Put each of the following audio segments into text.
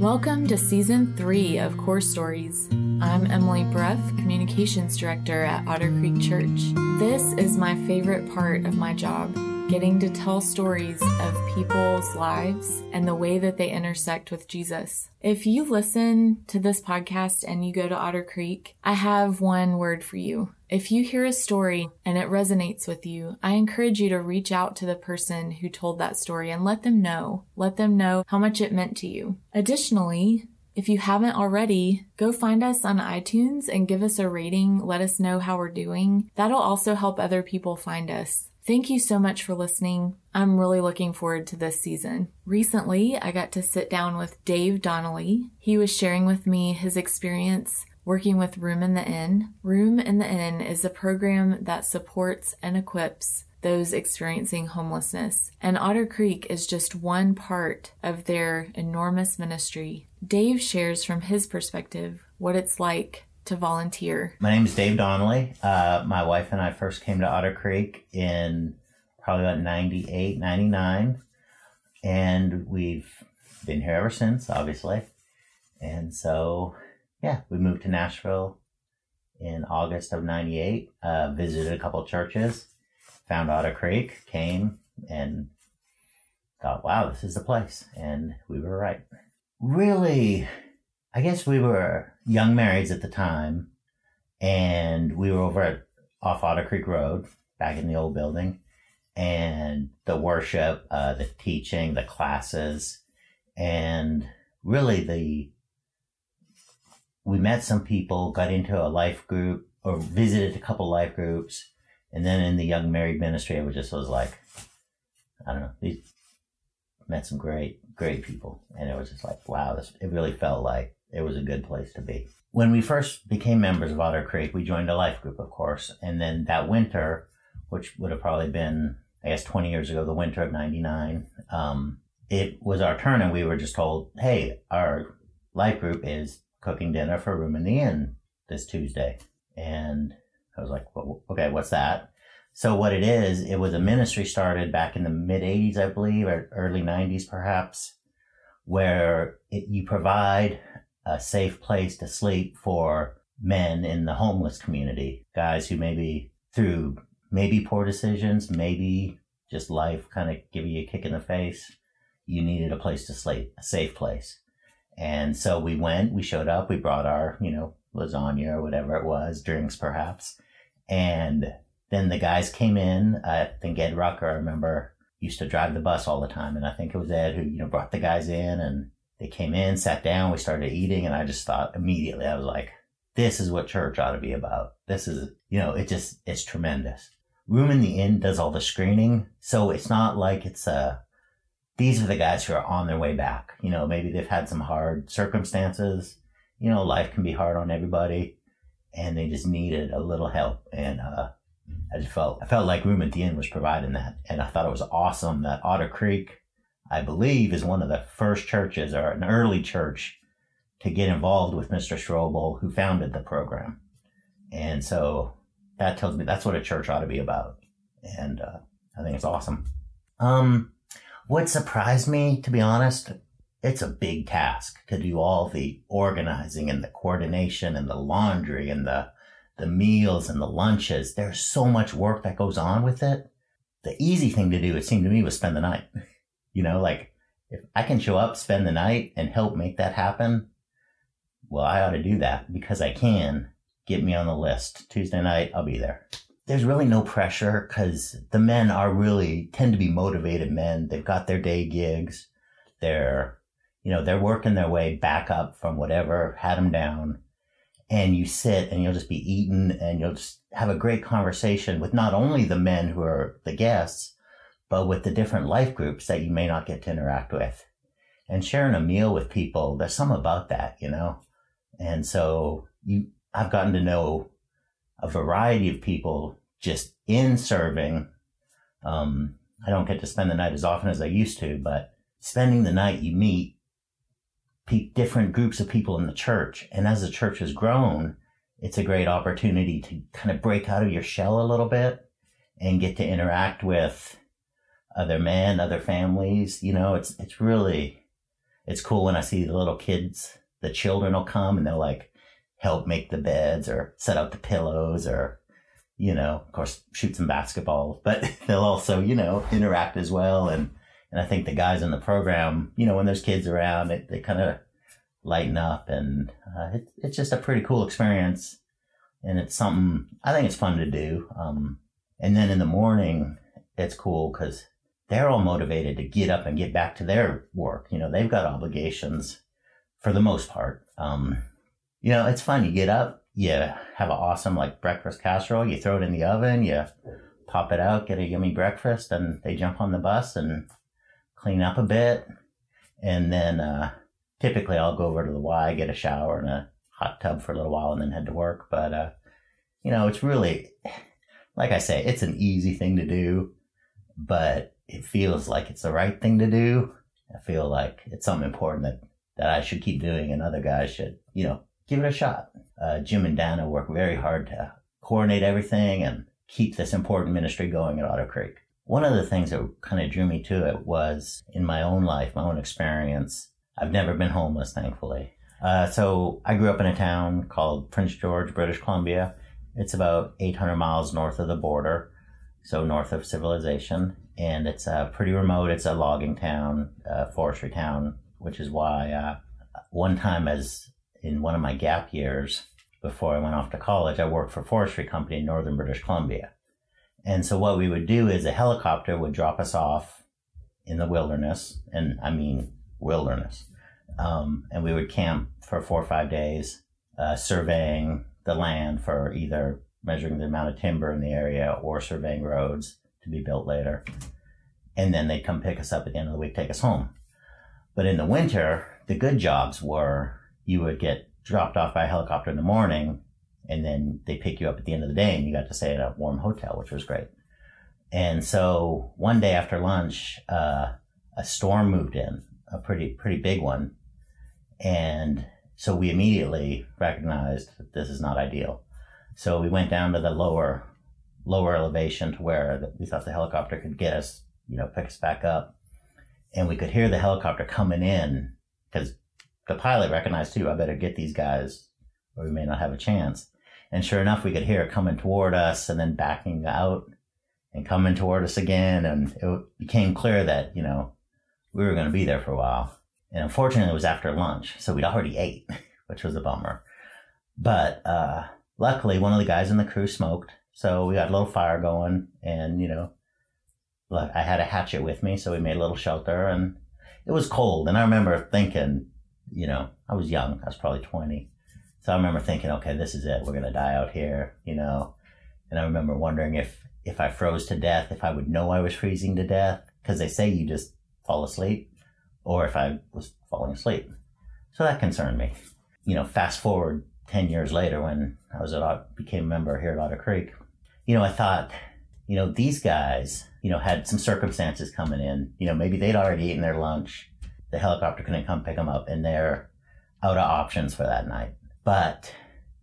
Welcome to season three of Core Stories. I'm Emily Bruff, Communications Director at Otter Creek Church. This is my favorite part of my job getting to tell stories of people's lives and the way that they intersect with Jesus. If you listen to this podcast and you go to Otter Creek, I have one word for you. If you hear a story and it resonates with you, I encourage you to reach out to the person who told that story and let them know. Let them know how much it meant to you. Additionally, if you haven't already, go find us on iTunes and give us a rating. Let us know how we're doing. That'll also help other people find us. Thank you so much for listening. I'm really looking forward to this season. Recently, I got to sit down with Dave Donnelly. He was sharing with me his experience working with Room in the Inn. Room in the Inn is a program that supports and equips those experiencing homelessness. And Otter Creek is just one part of their enormous ministry. Dave shares from his perspective what it's like to volunteer? My name is Dave Donnelly. Uh, my wife and I first came to Otter Creek in probably about 98, 99. And we've been here ever since, obviously. And so, yeah, we moved to Nashville in August of 98, uh, visited a couple churches, found Otter Creek, came and thought, wow, this is the place. And we were right. Really, I guess we were young marrieds at the time, and we were over at off Otter Creek Road, back in the old building, and the worship, uh, the teaching, the classes, and really the we met some people, got into a life group, or visited a couple life groups, and then in the young married ministry, it was just was like, I don't know, we met some great, great people, and it was just like, wow, this it really felt like it was a good place to be. When we first became members of Otter Creek, we joined a life group, of course. And then that winter, which would have probably been, I guess, 20 years ago, the winter of 99, um, it was our turn and we were just told, hey, our life group is cooking dinner for Room in the Inn this Tuesday. And I was like, well, okay, what's that? So what it is, it was a ministry started back in the mid 80s, I believe, or early 90s perhaps, where it, you provide a safe place to sleep for men in the homeless community, guys who maybe through maybe poor decisions, maybe just life kind of giving you a kick in the face, you needed a place to sleep, a safe place. And so we went, we showed up, we brought our, you know, lasagna or whatever it was, drinks perhaps. And then the guys came in. I think Ed Rucker, I remember, used to drive the bus all the time. And I think it was Ed who, you know, brought the guys in and they came in, sat down, we started eating, and I just thought immediately, I was like, this is what church ought to be about. This is, you know, it just, it's tremendous. Room in the Inn does all the screening. So it's not like it's a, these are the guys who are on their way back. You know, maybe they've had some hard circumstances. You know, life can be hard on everybody and they just needed a little help. And, uh, I just felt, I felt like Room at the Inn was providing that. And I thought it was awesome that Otter Creek I believe, is one of the first churches or an early church to get involved with Mr. Strobel, who founded the program. And so that tells me that's what a church ought to be about. And uh, I think it's awesome. Um, what surprised me, to be honest, it's a big task to do all the organizing and the coordination and the laundry and the the meals and the lunches. There's so much work that goes on with it. The easy thing to do, it seemed to me, was spend the night. You know, like if I can show up, spend the night and help make that happen, well, I ought to do that because I can. Get me on the list. Tuesday night, I'll be there. There's really no pressure because the men are really tend to be motivated men. They've got their day gigs. They're, you know, they're working their way back up from whatever had them down. And you sit and you'll just be eating and you'll just have a great conversation with not only the men who are the guests, but with the different life groups that you may not get to interact with. And sharing a meal with people, there's some about that, you know? And so you, I've gotten to know a variety of people just in serving. Um, I don't get to spend the night as often as I used to, but spending the night, you meet pe- different groups of people in the church. And as the church has grown, it's a great opportunity to kind of break out of your shell a little bit and get to interact with other men, other families. You know, it's it's really it's cool when I see the little kids, the children will come and they'll like help make the beds or set up the pillows or, you know, of course, shoot some basketball, but they'll also, you know, interact as well. And, and I think the guys in the program, you know, when there's kids around, they, they kind of lighten up and uh, it, it's just a pretty cool experience. And it's something I think it's fun to do. Um, and then in the morning, it's cool because they're all motivated to get up and get back to their work. You know, they've got obligations for the most part. Um, you know, it's fun. You get up, you have an awesome like breakfast casserole, you throw it in the oven, you pop it out, get a yummy breakfast, and they jump on the bus and clean up a bit. And then uh, typically I'll go over to the Y, get a shower and a hot tub for a little while, and then head to work. But uh, you know, it's really, like I say, it's an easy thing to do, but it feels like it's the right thing to do. I feel like it's something important that that I should keep doing, and other guys should, you know, give it a shot. Uh, Jim and Dana work very hard to coordinate everything and keep this important ministry going at Otter Creek. One of the things that kind of drew me to it was in my own life, my own experience. I've never been homeless, thankfully. Uh, so I grew up in a town called Prince George, British Columbia. It's about 800 miles north of the border, so north of civilization, and it's uh, pretty remote. It's a logging town, forestry town, which is why uh, one time, as in one of my gap years before I went off to college, I worked for a forestry company in northern British Columbia. And so what we would do is a helicopter would drop us off in the wilderness, and I mean wilderness. Um, and we would camp for four or five days, uh, surveying the land for either measuring the amount of timber in the area or surveying roads to be built later. And then they'd come pick us up at the end of the week, take us home. But in the winter, the good jobs were you would get dropped off by a helicopter in the morning and then they pick you up at the end of the day and you got to stay at a warm hotel, which was great. And so one day after lunch, uh, a storm moved in, a pretty, pretty big one. And so we immediately recognized that this is not ideal. So we went down to the lower, lower elevation to where we thought the helicopter could get us, you know, pick us back up. And we could hear the helicopter coming in because the pilot recognized too, I better get these guys or we may not have a chance. And sure enough, we could hear it coming toward us and then backing out and coming toward us again. And it became clear that, you know, we were going to be there for a while. And unfortunately, it was after lunch. So we'd already ate, which was a bummer. But, uh, luckily one of the guys in the crew smoked. So we got a little fire going and, you know, I had a hatchet with me. So we made a little shelter and it was cold. And I remember thinking, you know, I was young. I was probably 20. So I remember thinking, okay, this is it. We're to die out here, you know. And I remember wondering if, if I froze to death, if I would know I was freezing to death, because they say you just fall asleep, or if I was falling asleep. So that concerned me. You know, fast forward 10 years later when I was at, became a member here at Otter Creek, you know, I thought, you know, these guys, you know, had some circumstances coming in. You know, maybe they'd already eaten their lunch. The helicopter couldn't come pick them up and they're out of options for that night. But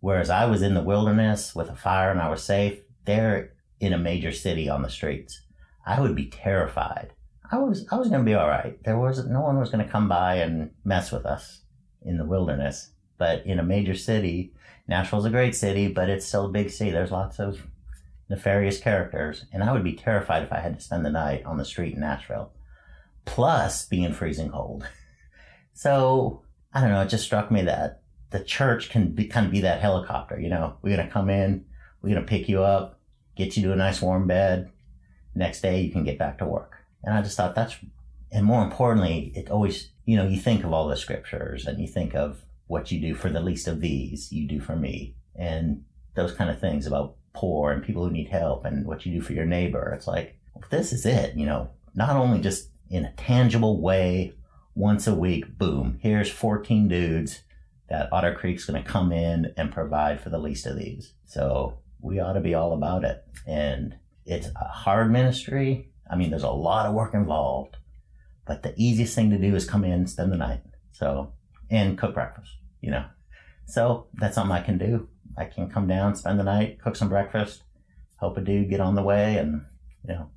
whereas I was in the wilderness with a fire and I was safe, they're in a major city on the streets. I would be terrified. I was I was going to be all right. There was no one was going to come by and mess with us in the wilderness. But in a major city, Nashville's a great city, but it's still a big city. There's lots of nefarious characters, and I would be terrified if I had to spend the night on the street in Nashville. Plus being freezing cold. So I don't know. It just struck me that the church can be, kind of be that helicopter. You know, we're to come in, we're to pick you up, get you to a nice warm bed. Next day, you can get back to work. And I just thought that's, and more importantly, it always, you know, you think of all the scriptures and you think of what you do for the least of these, you do for me. And those kind of things about poor and people who need help and what you do for your neighbor. It's like, this is it, you know, not only just in a tangible way, once a week, boom, here's 14 dudes that Otter Creek's going to come in and provide for the least of these. So we ought to be all about it. And it's a hard ministry. I mean, there's a lot of work involved, but the easiest thing to do is come in, spend the night. So, and cook breakfast, you know. So that's something I can do. I can come down, spend the night, cook some breakfast, help a dude get on the way and, you know,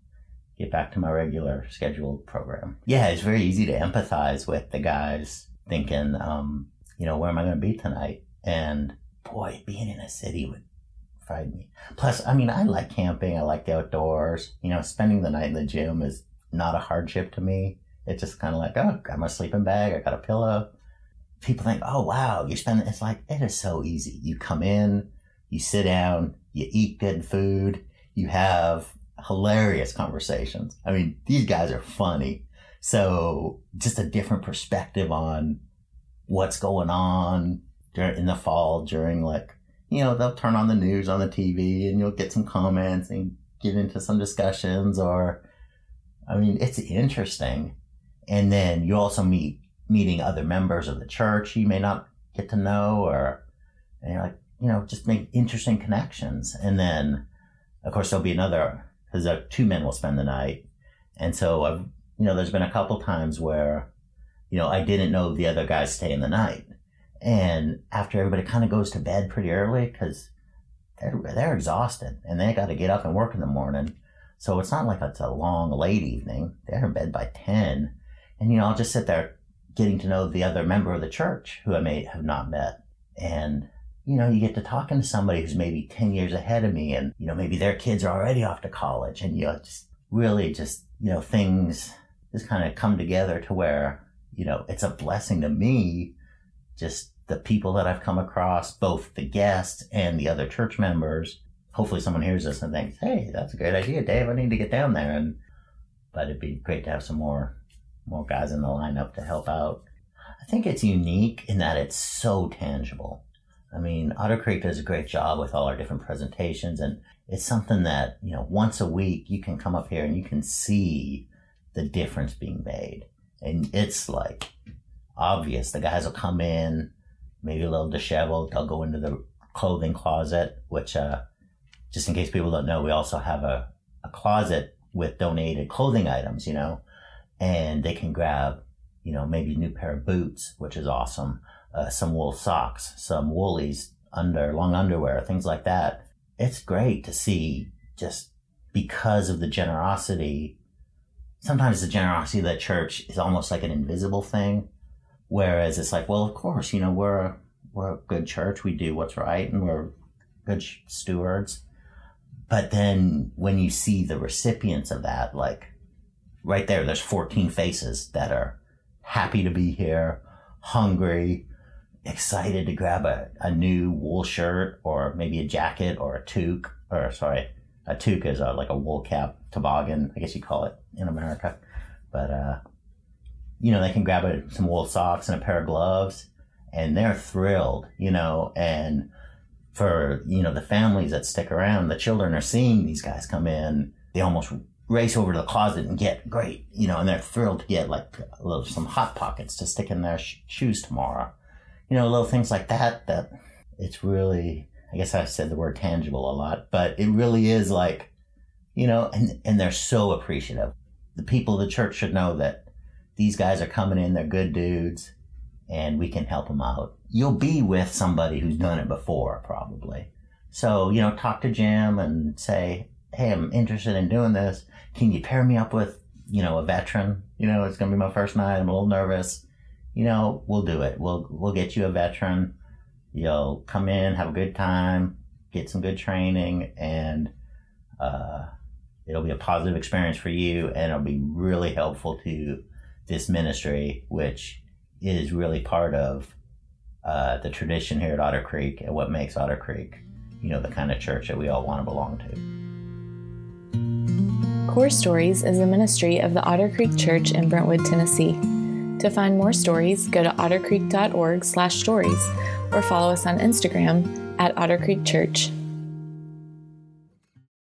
get back to my regular scheduled program. Yeah, it's very easy to empathize with the guys thinking, um, you know, where am I going to be tonight? And boy, being in a city would frighten me. Plus, I mean, I like camping. I like the outdoors. You know, spending the night in the gym is not a hardship to me. It's just kind of like, oh, got my sleeping bag. I got a pillow. People think, oh, wow, you spend, it's like, it is so easy. You come in, you sit down, you eat good food, you have hilarious conversations. I mean, these guys are funny. So just a different perspective on what's going on during, in the fall during like, you know, they'll turn on the news on the TV and you'll get some comments and get into some discussions or, I mean, it's interesting. And then you also meet meeting other members of the church you may not get to know or, and you're like, you know, just make interesting connections. And then, of course, there'll be another, because two men will spend the night. And so I've, you know, there's been a couple times where, you know, I didn't know the other guys stay in the night. And after everybody kind of goes to bed pretty early because they're, they're exhausted and they got to get up and work in the morning. So it's not like it's a long, late evening. They're in bed by 10. And, you know, I'll just sit there getting to know the other member of the church who I may have not met. And you know, you get to talking to somebody who's maybe 10 years ahead of me and, you know, maybe their kids are already off to college and, you know, just really just, you know, things just kind of come together to where, you know, it's a blessing to me, just the people that I've come across, both the guests and the other church members. Hopefully someone hears this and thinks, hey, that's a great idea, Dave. I need to get down there. And, but it'd be great to have some more, more guys in the lineup to help out. I think it's unique in that it's so tangible I mean, Otter Creek does a great job with all our different presentations, and it's something that, you know, once a week you can come up here and you can see the difference being made. And it's like obvious. The guys will come in, maybe a little disheveled, they'll go into the clothing closet, which, uh, just in case people don't know, we also have a, a closet with donated clothing items, you know, and they can grab, you know, maybe a new pair of boots, which is awesome uh, some wool socks, some woolies under long underwear, things like that. It's great to see just because of the generosity. Sometimes the generosity of the church is almost like an invisible thing, whereas it's like, well, of course, you know, we're we're a good church, we do what's right, and we're good stewards. But then when you see the recipients of that, like right there, there's 14 faces that are happy to be here, hungry, excited to grab a, a new wool shirt or maybe a jacket or a toque or sorry a toque is a, like a wool cap toboggan i guess you call it in america. But uh, you know they can grab a, some wool socks and a pair of gloves and they're thrilled you know and for you know the families that stick around the children are seeing these guys come in they almost race over to the closet and get great you know and they're thrilled to get like a little some hot pockets to stick in their sh- shoes tomorrow you know, little things like that, that it's really, I guess I said the word tangible a lot, but it really is like, you know, and, and they're so appreciative. The people of the church should know that these guys are coming in, they're good dudes, and we can help them out. You'll be with somebody who's done it before, probably. So, you know, talk to Jim and say, hey, I'm interested in doing this. Can you pair me up with, you know, a veteran? You know, it's going to be my first night. I'm a little nervous you know, we'll do it. We'll we'll get you a veteran. You'll come in, have a good time, get some good training, and uh, it'll be a positive experience for you, and it'll be really helpful to this ministry, which is really part of uh, the tradition here at Otter Creek and what makes Otter Creek, you know, the kind of church that we all want to belong to. Core Stories is a ministry of the Otter Creek Church in Brentwood, Tennessee. To find more stories, go to ottercreek.org slash stories or follow us on Instagram at Otter Creek Church.